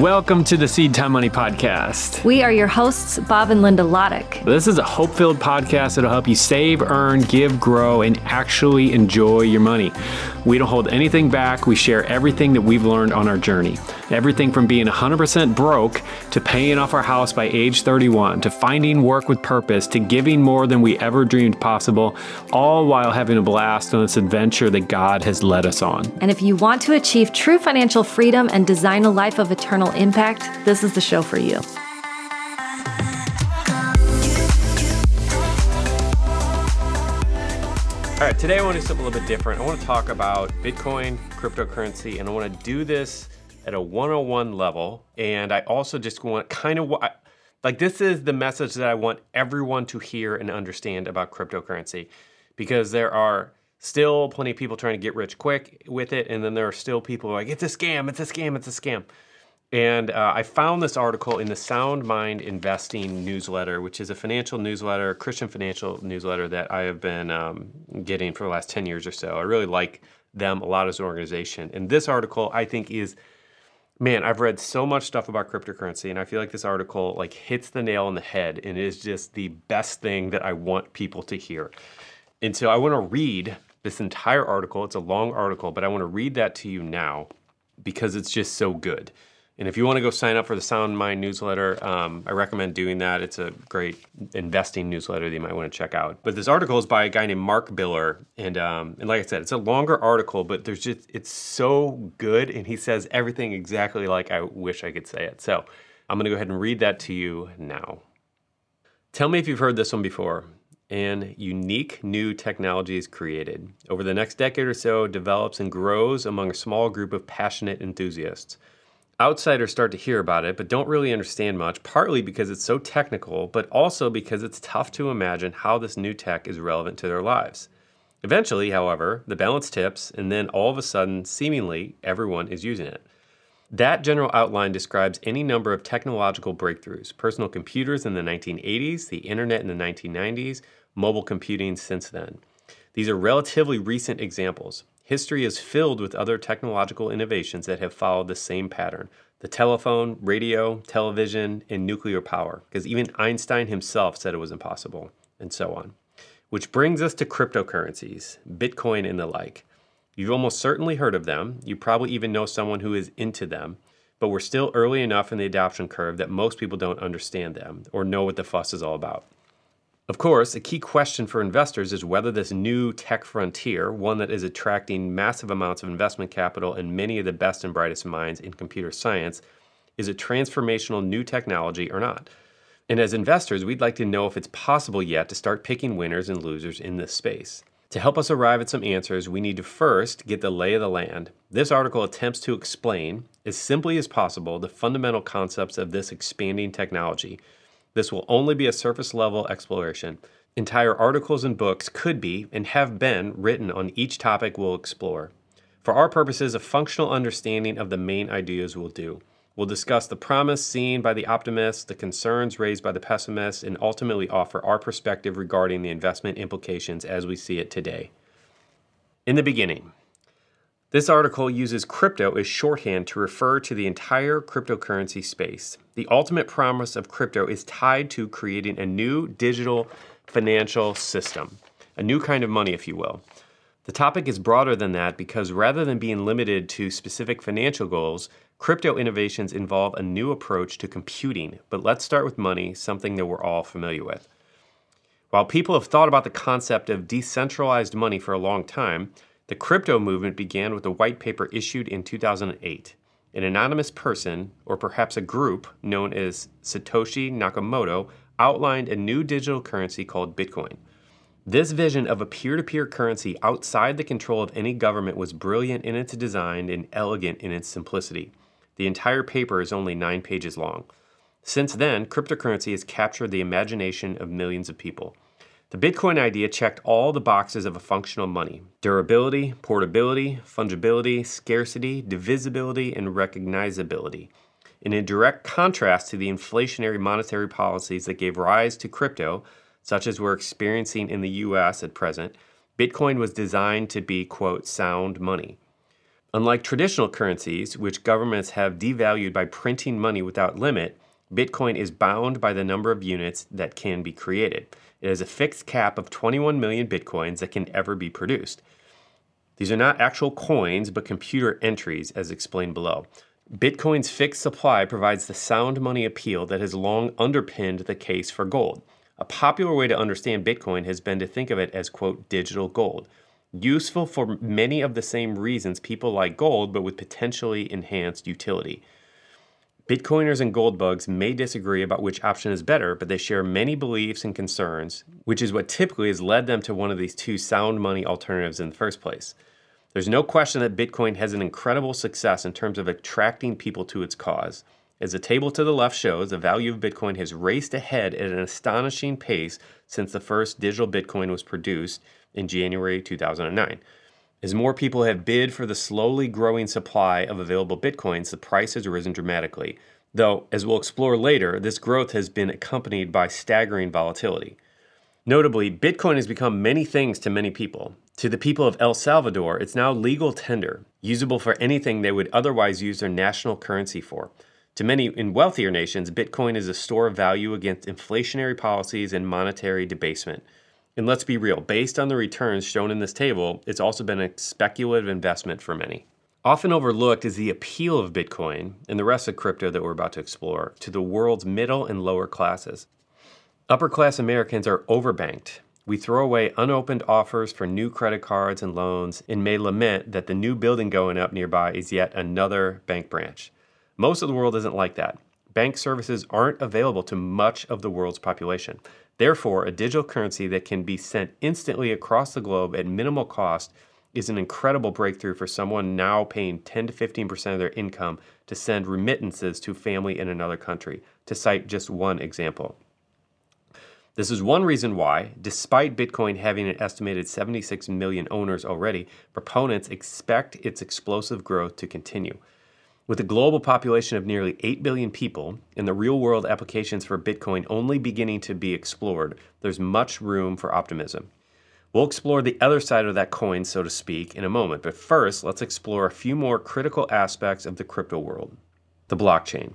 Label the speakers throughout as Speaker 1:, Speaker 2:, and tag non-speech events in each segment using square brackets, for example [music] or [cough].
Speaker 1: Welcome to the Seed Time Money Podcast.
Speaker 2: We are your hosts, Bob and Linda Lotich.
Speaker 1: This is a hope filled podcast that'll help you save, earn, give, grow, and actually enjoy your money. We don't hold anything back. We share everything that we've learned on our journey. Everything from being 100% broke to paying off our house by age 31 to finding work with purpose to giving more than we ever dreamed possible, all while having a blast on this adventure that God has led us on.
Speaker 2: And if you want to achieve true financial freedom and design a life of eternal impact, this is the show for you.
Speaker 3: All right, today I want to do something a little bit different. I want to talk about Bitcoin, cryptocurrency, and I want to do this at a 101 level. And I also just want kind of like this is the message that I want everyone to hear and understand about cryptocurrency because there are still plenty of people trying to get rich quick with it. And then there are still people who are like, it's a scam, it's a scam, it's a scam. And uh, I found this article in the Sound Mind Investing newsletter, which is a financial newsletter, a Christian financial newsletter that I have been um, getting for the last 10 years or so. I really like them a lot as an organization. And this article, I think, is man, I've read so much stuff about cryptocurrency, and I feel like this article like hits the nail on the head and is just the best thing that I want people to hear. And so I want to read this entire article. It's a long article, but I want to read that to you now because it's just so good. And if you want to go sign up for the Sound Mind newsletter, um, I recommend doing that. It's a great investing newsletter that you might want to check out. But this article is by a guy named Mark Biller, and um, and like I said, it's a longer article, but there's just it's so good, and he says everything exactly like I wish I could say it. So I'm going to go ahead and read that to you now. Tell me if you've heard this one before. And unique new technology is created. Over the next decade or so, develops and grows among a small group of passionate enthusiasts. Outsiders start to hear about it, but don't really understand much, partly because it's so technical, but also because it's tough to imagine how this new tech is relevant to their lives. Eventually, however, the balance tips, and then all of a sudden, seemingly, everyone is using it. That general outline describes any number of technological breakthroughs personal computers in the 1980s, the internet in the 1990s, mobile computing since then. These are relatively recent examples. History is filled with other technological innovations that have followed the same pattern the telephone, radio, television, and nuclear power, because even Einstein himself said it was impossible, and so on. Which brings us to cryptocurrencies, Bitcoin and the like. You've almost certainly heard of them. You probably even know someone who is into them, but we're still early enough in the adoption curve that most people don't understand them or know what the fuss is all about. Of course, a key question for investors is whether this new tech frontier, one that is attracting massive amounts of investment capital and many of the best and brightest minds in computer science, is a transformational new technology or not. And as investors, we'd like to know if it's possible yet to start picking winners and losers in this space. To help us arrive at some answers, we need to first get the lay of the land. This article attempts to explain, as simply as possible, the fundamental concepts of this expanding technology this will only be a surface level exploration. Entire articles and books could be and have been written on each topic we'll explore. For our purposes, a functional understanding of the main ideas will do. We'll discuss the promise seen by the optimists, the concerns raised by the pessimists, and ultimately offer our perspective regarding the investment implications as we see it today. In the beginning, this article uses crypto as shorthand to refer to the entire cryptocurrency space. The ultimate promise of crypto is tied to creating a new digital financial system, a new kind of money, if you will. The topic is broader than that because rather than being limited to specific financial goals, crypto innovations involve a new approach to computing. But let's start with money, something that we're all familiar with. While people have thought about the concept of decentralized money for a long time, the crypto movement began with a white paper issued in 2008. An anonymous person, or perhaps a group known as Satoshi Nakamoto, outlined a new digital currency called Bitcoin. This vision of a peer to peer currency outside the control of any government was brilliant in its design and elegant in its simplicity. The entire paper is only nine pages long. Since then, cryptocurrency has captured the imagination of millions of people. The Bitcoin idea checked all the boxes of a functional money durability, portability, fungibility, scarcity, divisibility, and recognizability. In a direct contrast to the inflationary monetary policies that gave rise to crypto, such as we're experiencing in the US at present, Bitcoin was designed to be, quote, sound money. Unlike traditional currencies, which governments have devalued by printing money without limit, Bitcoin is bound by the number of units that can be created. It has a fixed cap of 21 million Bitcoins that can ever be produced. These are not actual coins, but computer entries, as explained below. Bitcoin's fixed supply provides the sound money appeal that has long underpinned the case for gold. A popular way to understand Bitcoin has been to think of it as, quote, digital gold. Useful for many of the same reasons people like gold, but with potentially enhanced utility. Bitcoiners and gold bugs may disagree about which option is better, but they share many beliefs and concerns, which is what typically has led them to one of these two sound money alternatives in the first place. There's no question that Bitcoin has an incredible success in terms of attracting people to its cause. As the table to the left shows, the value of Bitcoin has raced ahead at an astonishing pace since the first digital Bitcoin was produced in January 2009. As more people have bid for the slowly growing supply of available bitcoins, the price has risen dramatically. Though, as we'll explore later, this growth has been accompanied by staggering volatility. Notably, Bitcoin has become many things to many people. To the people of El Salvador, it's now legal tender, usable for anything they would otherwise use their national currency for. To many in wealthier nations, Bitcoin is a store of value against inflationary policies and monetary debasement. And let's be real, based on the returns shown in this table, it's also been a speculative investment for many. Often overlooked is the appeal of Bitcoin and the rest of crypto that we're about to explore to the world's middle and lower classes. Upper class Americans are overbanked. We throw away unopened offers for new credit cards and loans and may lament that the new building going up nearby is yet another bank branch. Most of the world isn't like that. Bank services aren't available to much of the world's population. Therefore, a digital currency that can be sent instantly across the globe at minimal cost is an incredible breakthrough for someone now paying 10 to 15% of their income to send remittances to family in another country, to cite just one example. This is one reason why, despite Bitcoin having an estimated 76 million owners already, proponents expect its explosive growth to continue. With a global population of nearly 8 billion people and the real world applications for Bitcoin only beginning to be explored, there's much room for optimism. We'll explore the other side of that coin, so to speak, in a moment, but first, let's explore a few more critical aspects of the crypto world the blockchain.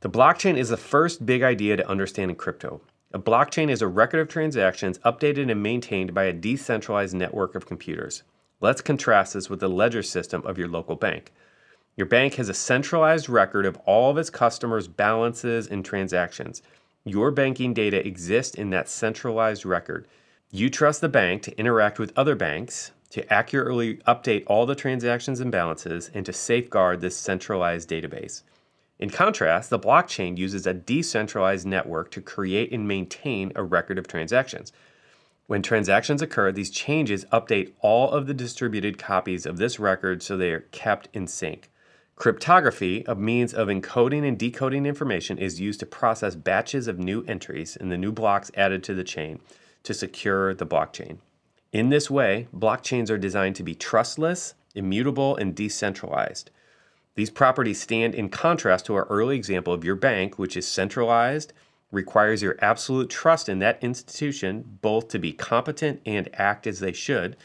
Speaker 3: The blockchain is the first big idea to understand in crypto. A blockchain is a record of transactions updated and maintained by a decentralized network of computers. Let's contrast this with the ledger system of your local bank. Your bank has a centralized record of all of its customers' balances and transactions. Your banking data exists in that centralized record. You trust the bank to interact with other banks, to accurately update all the transactions and balances, and to safeguard this centralized database. In contrast, the blockchain uses a decentralized network to create and maintain a record of transactions. When transactions occur, these changes update all of the distributed copies of this record so they are kept in sync. Cryptography, a means of encoding and decoding information, is used to process batches of new entries and the new blocks added to the chain to secure the blockchain. In this way, blockchains are designed to be trustless, immutable, and decentralized. These properties stand in contrast to our early example of your bank, which is centralized, requires your absolute trust in that institution both to be competent and act as they should,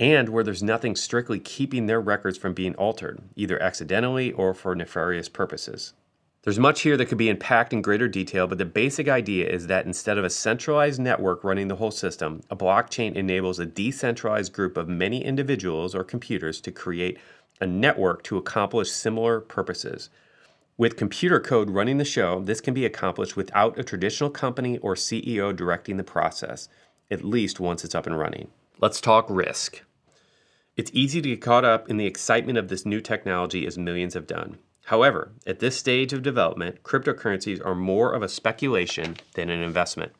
Speaker 3: and where there's nothing strictly keeping their records from being altered, either accidentally or for nefarious purposes. There's much here that could be unpacked in greater detail, but the basic idea is that instead of a centralized network running the whole system, a blockchain enables a decentralized group of many individuals or computers to create a network to accomplish similar purposes. With computer code running the show, this can be accomplished without a traditional company or CEO directing the process, at least once it's up and running. Let's talk risk. It's easy to get caught up in the excitement of this new technology as millions have done. However, at this stage of development, cryptocurrencies are more of a speculation than an investment.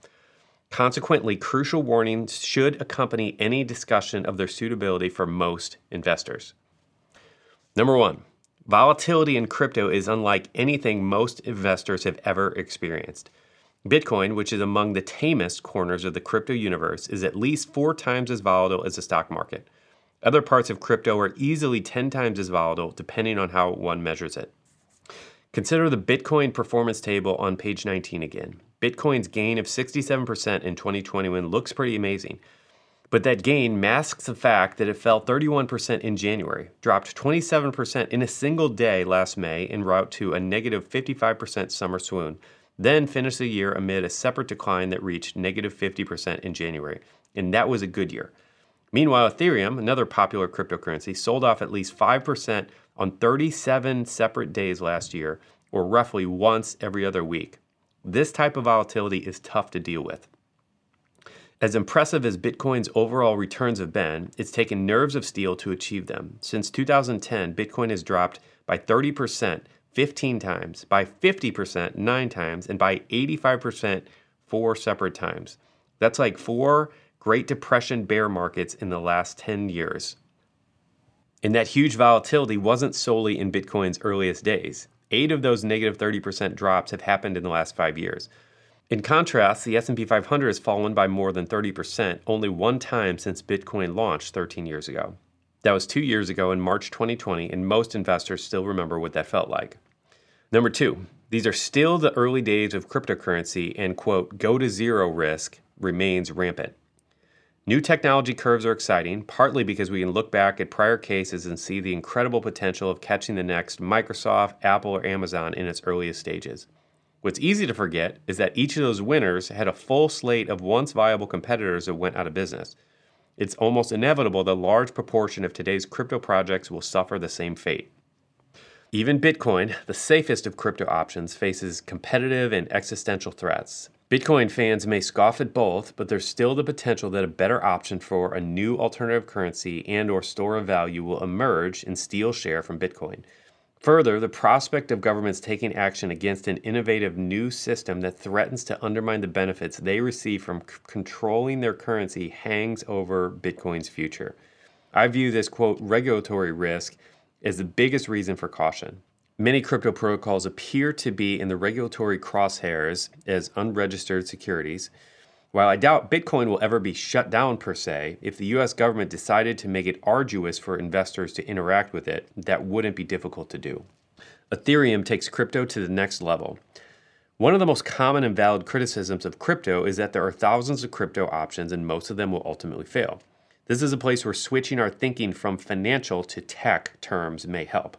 Speaker 3: Consequently, crucial warnings should accompany any discussion of their suitability for most investors. Number one, volatility in crypto is unlike anything most investors have ever experienced. Bitcoin, which is among the tamest corners of the crypto universe, is at least four times as volatile as the stock market. Other parts of crypto are easily 10 times as volatile depending on how one measures it. Consider the Bitcoin performance table on page 19 again. Bitcoin's gain of 67% in 2021 looks pretty amazing. But that gain masks the fact that it fell 31% in January, dropped 27% in a single day last May en route to a negative 55% summer swoon, then finished the year amid a separate decline that reached negative 50% in January. And that was a good year. Meanwhile, Ethereum, another popular cryptocurrency, sold off at least 5% on 37 separate days last year, or roughly once every other week. This type of volatility is tough to deal with. As impressive as Bitcoin's overall returns have been, it's taken nerves of steel to achieve them. Since 2010, Bitcoin has dropped by 30% 15 times, by 50% 9 times, and by 85% 4 separate times. That's like four Great Depression bear markets in the last 10 years. And that huge volatility wasn't solely in Bitcoin's earliest days. Eight of those negative 30% drops have happened in the last five years. In contrast, the S&P 500 has fallen by more than 30% only one time since Bitcoin launched 13 years ago. That was 2 years ago in March 2020 and most investors still remember what that felt like. Number 2, these are still the early days of cryptocurrency and quote go to zero risk remains rampant. New technology curves are exciting, partly because we can look back at prior cases and see the incredible potential of catching the next Microsoft, Apple, or Amazon in its earliest stages. What's easy to forget is that each of those winners had a full slate of once viable competitors that went out of business. It's almost inevitable that a large proportion of today's crypto projects will suffer the same fate. Even Bitcoin, the safest of crypto options, faces competitive and existential threats. Bitcoin fans may scoff at both, but there's still the potential that a better option for a new alternative currency and or store of value will emerge and steal share from Bitcoin. Further, the prospect of governments taking action against an innovative new system that threatens to undermine the benefits they receive from c- controlling their currency hangs over Bitcoin's future. I view this quote regulatory risk as the biggest reason for caution. Many crypto protocols appear to be in the regulatory crosshairs as unregistered securities. While I doubt Bitcoin will ever be shut down per se, if the US government decided to make it arduous for investors to interact with it, that wouldn't be difficult to do. Ethereum takes crypto to the next level. One of the most common and valid criticisms of crypto is that there are thousands of crypto options and most of them will ultimately fail. This is a place where switching our thinking from financial to tech terms may help.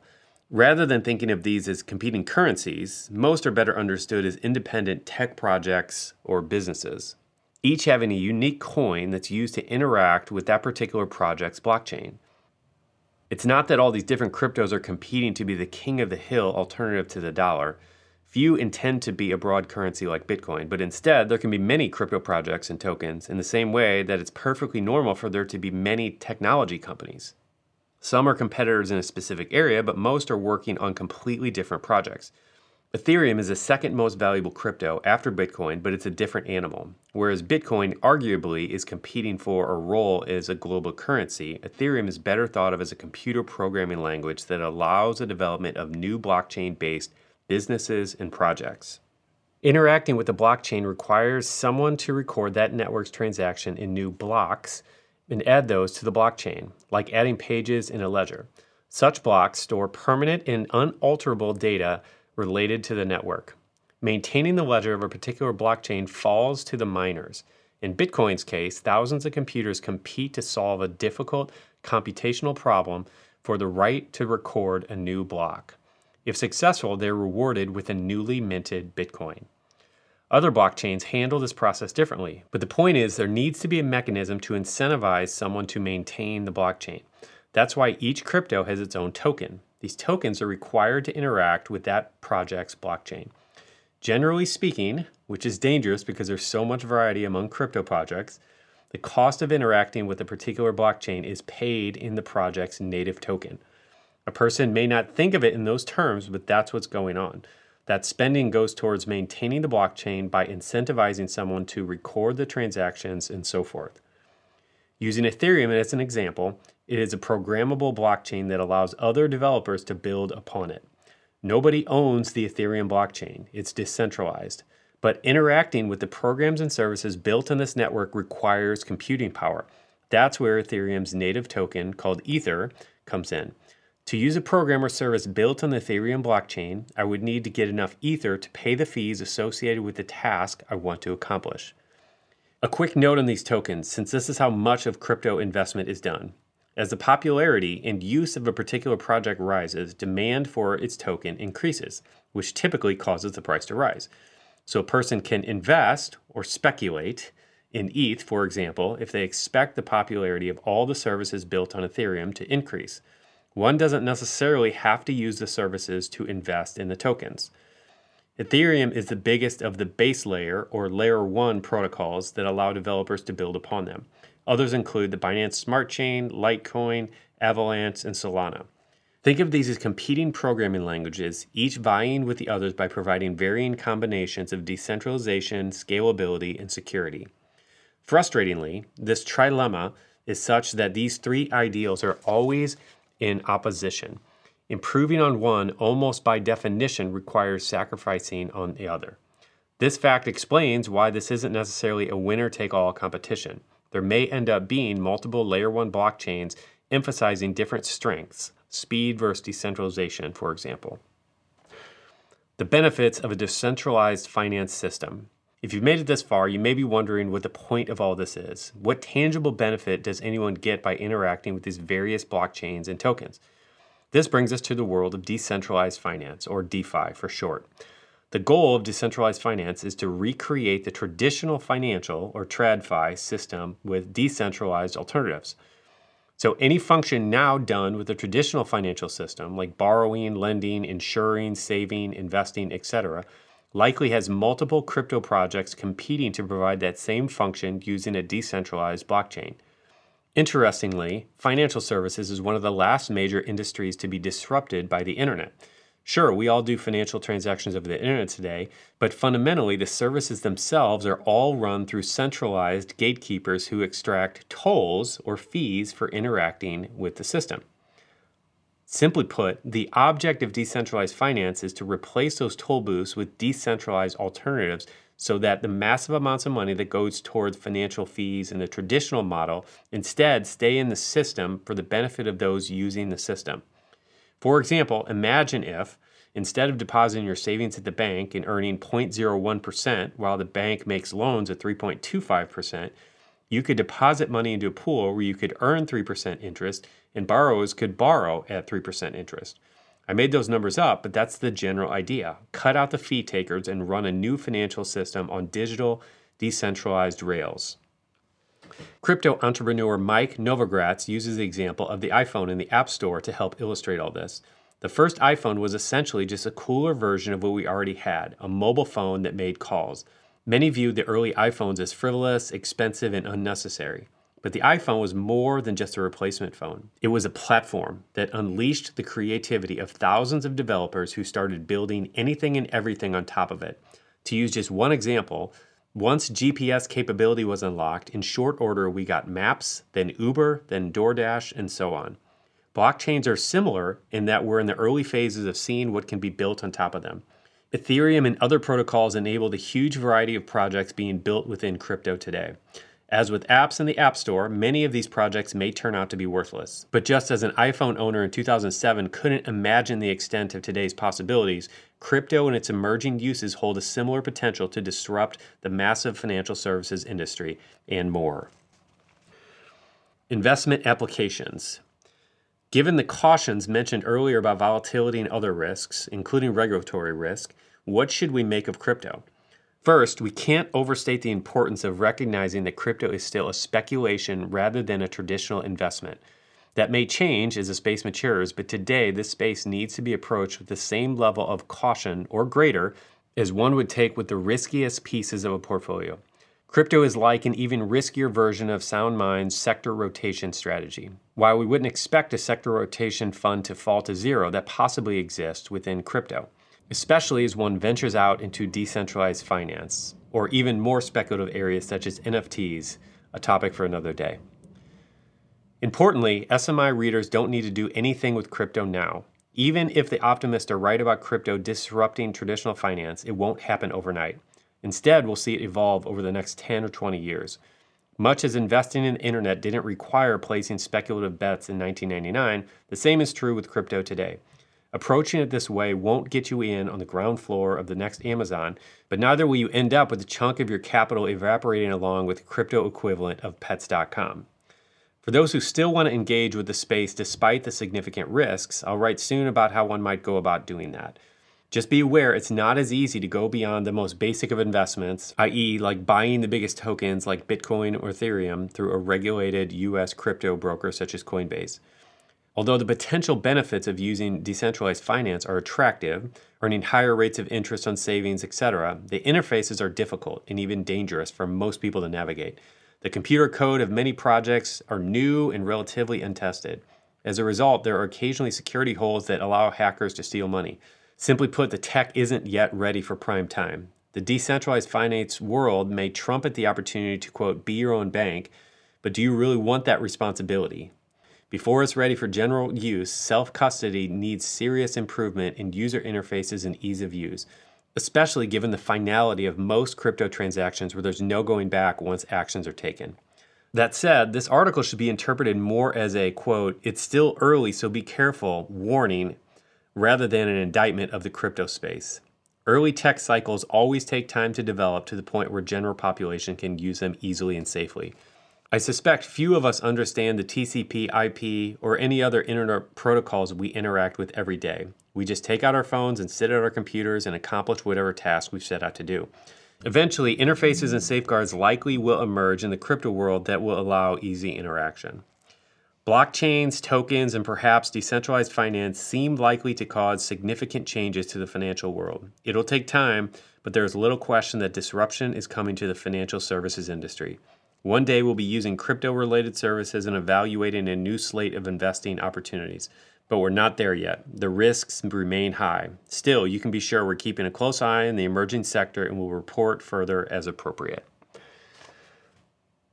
Speaker 3: Rather than thinking of these as competing currencies, most are better understood as independent tech projects or businesses each having a unique coin that's used to interact with that particular project's blockchain. It's not that all these different cryptos are competing to be the king of the hill alternative to the dollar. Few intend to be a broad currency like Bitcoin, but instead, there can be many crypto projects and tokens in the same way that it's perfectly normal for there to be many technology companies. Some are competitors in a specific area, but most are working on completely different projects. Ethereum is the second most valuable crypto after Bitcoin, but it's a different animal. Whereas Bitcoin arguably is competing for a role as a global currency, Ethereum is better thought of as a computer programming language that allows the development of new blockchain based businesses and projects. Interacting with the blockchain requires someone to record that network's transaction in new blocks and add those to the blockchain, like adding pages in a ledger. Such blocks store permanent and unalterable data related to the network. Maintaining the ledger of a particular blockchain falls to the miners. In Bitcoin's case, thousands of computers compete to solve a difficult computational problem for the right to record a new block. If successful, they're rewarded with a newly minted Bitcoin. Other blockchains handle this process differently, but the point is there needs to be a mechanism to incentivize someone to maintain the blockchain. That's why each crypto has its own token. These tokens are required to interact with that project's blockchain. Generally speaking, which is dangerous because there's so much variety among crypto projects, the cost of interacting with a particular blockchain is paid in the project's native token. A person may not think of it in those terms, but that's what's going on. That spending goes towards maintaining the blockchain by incentivizing someone to record the transactions and so forth. Using Ethereum as an example, it is a programmable blockchain that allows other developers to build upon it. Nobody owns the Ethereum blockchain, it's decentralized. But interacting with the programs and services built on this network requires computing power. That's where Ethereum's native token, called Ether, comes in. To use a program or service built on the Ethereum blockchain, I would need to get enough Ether to pay the fees associated with the task I want to accomplish. A quick note on these tokens, since this is how much of crypto investment is done. As the popularity and use of a particular project rises, demand for its token increases, which typically causes the price to rise. So a person can invest or speculate in ETH, for example, if they expect the popularity of all the services built on Ethereum to increase. One doesn't necessarily have to use the services to invest in the tokens. Ethereum is the biggest of the base layer or layer 1 protocols that allow developers to build upon them. Others include the Binance Smart Chain, Litecoin, Avalanche, and Solana. Think of these as competing programming languages, each vying with the others by providing varying combinations of decentralization, scalability, and security. Frustratingly, this trilemma is such that these three ideals are always in opposition. Improving on one almost by definition requires sacrificing on the other. This fact explains why this isn't necessarily a winner take all competition. There may end up being multiple layer 1 blockchains emphasizing different strengths, speed versus decentralization, for example. The benefits of a decentralized finance system. If you've made it this far, you may be wondering what the point of all this is. What tangible benefit does anyone get by interacting with these various blockchains and tokens? This brings us to the world of decentralized finance, or DeFi for short. The goal of decentralized finance is to recreate the traditional financial, or TradFi, system with decentralized alternatives. So, any function now done with the traditional financial system, like borrowing, lending, insuring, saving, investing, etc., likely has multiple crypto projects competing to provide that same function using a decentralized blockchain. Interestingly, financial services is one of the last major industries to be disrupted by the internet. Sure, we all do financial transactions over the internet today, but fundamentally, the services themselves are all run through centralized gatekeepers who extract tolls or fees for interacting with the system. Simply put, the object of decentralized finance is to replace those toll booths with decentralized alternatives so that the massive amounts of money that goes towards financial fees in the traditional model instead stay in the system for the benefit of those using the system. For example, imagine if instead of depositing your savings at the bank and earning 0.01% while the bank makes loans at 3.25%, you could deposit money into a pool where you could earn 3% interest and borrowers could borrow at 3% interest. I made those numbers up, but that's the general idea. Cut out the fee takers and run a new financial system on digital, decentralized rails. Crypto entrepreneur Mike Novogratz uses the example of the iPhone in the App Store to help illustrate all this. The first iPhone was essentially just a cooler version of what we already had a mobile phone that made calls. Many viewed the early iPhones as frivolous, expensive, and unnecessary. But the iPhone was more than just a replacement phone. It was a platform that unleashed the creativity of thousands of developers who started building anything and everything on top of it. To use just one example, once GPS capability was unlocked, in short order we got Maps, then Uber, then DoorDash, and so on. Blockchains are similar in that we're in the early phases of seeing what can be built on top of them. Ethereum and other protocols enable the huge variety of projects being built within crypto today. As with apps in the App Store, many of these projects may turn out to be worthless. But just as an iPhone owner in 2007 couldn't imagine the extent of today's possibilities, crypto and its emerging uses hold a similar potential to disrupt the massive financial services industry and more. Investment applications. Given the cautions mentioned earlier about volatility and other risks, including regulatory risk, what should we make of crypto? First, we can't overstate the importance of recognizing that crypto is still a speculation rather than a traditional investment. That may change as the space matures, but today this space needs to be approached with the same level of caution or greater as one would take with the riskiest pieces of a portfolio. Crypto is like an even riskier version of Sound Mind's sector rotation strategy. While we wouldn't expect a sector rotation fund to fall to zero, that possibly exists within crypto especially as one ventures out into decentralized finance or even more speculative areas such as NFTs, a topic for another day. Importantly, SMI readers don't need to do anything with crypto now. Even if the optimists are right about crypto disrupting traditional finance, it won't happen overnight. Instead, we'll see it evolve over the next 10 or 20 years. Much as investing in the internet didn't require placing speculative bets in 1999, the same is true with crypto today. Approaching it this way won't get you in on the ground floor of the next Amazon, but neither will you end up with a chunk of your capital evaporating along with the crypto equivalent of pets.com. For those who still want to engage with the space despite the significant risks, I'll write soon about how one might go about doing that. Just be aware it's not as easy to go beyond the most basic of investments, i.e., like buying the biggest tokens like Bitcoin or Ethereum through a regulated US crypto broker such as Coinbase. Although the potential benefits of using decentralized finance are attractive, earning higher rates of interest on savings, etc., the interfaces are difficult and even dangerous for most people to navigate. The computer code of many projects are new and relatively untested. As a result, there are occasionally security holes that allow hackers to steal money. Simply put, the tech isn't yet ready for prime time. The decentralized finance world may trumpet the opportunity to, quote, be your own bank, but do you really want that responsibility? Before it's ready for general use, self custody needs serious improvement in user interfaces and ease of use, especially given the finality of most crypto transactions where there's no going back once actions are taken. That said, this article should be interpreted more as a quote, it's still early, so be careful warning, rather than an indictment of the crypto space. Early tech cycles always take time to develop to the point where general population can use them easily and safely. I suspect few of us understand the TCP, IP, or any other internet protocols we interact with every day. We just take out our phones and sit at our computers and accomplish whatever task we've set out to do. Eventually, interfaces and safeguards likely will emerge in the crypto world that will allow easy interaction. Blockchains, tokens, and perhaps decentralized finance seem likely to cause significant changes to the financial world. It'll take time, but there is little question that disruption is coming to the financial services industry. One day we'll be using crypto related services and evaluating a new slate of investing opportunities. But we're not there yet. The risks remain high. Still, you can be sure we're keeping a close eye on the emerging sector and we'll report further as appropriate.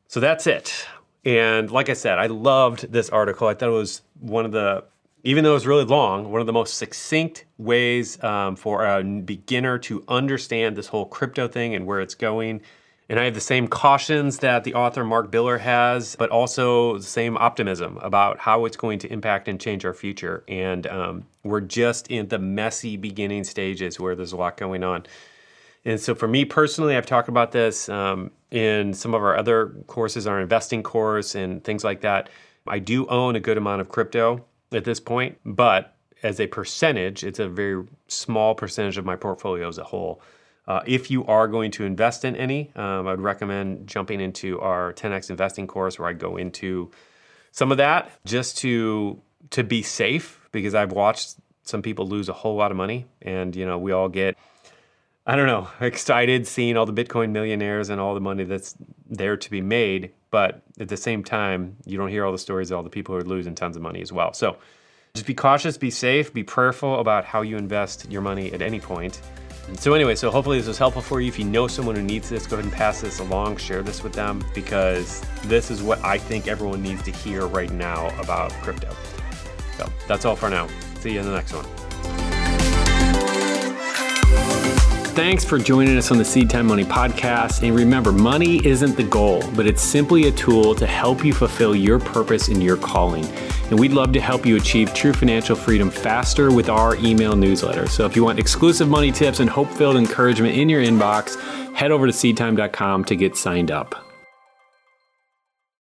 Speaker 3: So that's it. And like I said, I loved this article. I thought it was one of the, even though it was really long, one of the most succinct ways um, for a beginner to understand this whole crypto thing and where it's going. And I have the same cautions that the author Mark Biller has, but also the same optimism about how it's going to impact and change our future. And um, we're just in the messy beginning stages where there's a lot going on. And so, for me personally, I've talked about this um, in some of our other courses, our investing course, and things like that. I do own a good amount of crypto at this point, but as a percentage, it's a very small percentage of my portfolio as a whole. Uh, if you are going to invest in any, um, I would recommend jumping into our 10x investing course where I go into some of that just to to be safe because I've watched some people lose a whole lot of money and you know we all get I don't know [laughs] excited seeing all the Bitcoin millionaires and all the money that's there to be made, but at the same time you don't hear all the stories of all the people who are losing tons of money as well. So just be cautious, be safe, be prayerful about how you invest your money at any point. So anyway, so hopefully this was helpful for you. If you know someone who needs this, go ahead and pass this along, share this with them because this is what I think everyone needs to hear right now about crypto. So that's all for now. See you in the next one.
Speaker 1: Thanks for joining us on the Seed Time Money podcast. And remember, money isn't the goal, but it's simply a tool to help you fulfill your purpose and your calling. And we'd love to help you achieve true financial freedom faster with our email newsletter. So if you want exclusive money tips and hope filled encouragement in your inbox, head over to seedtime.com to get signed up.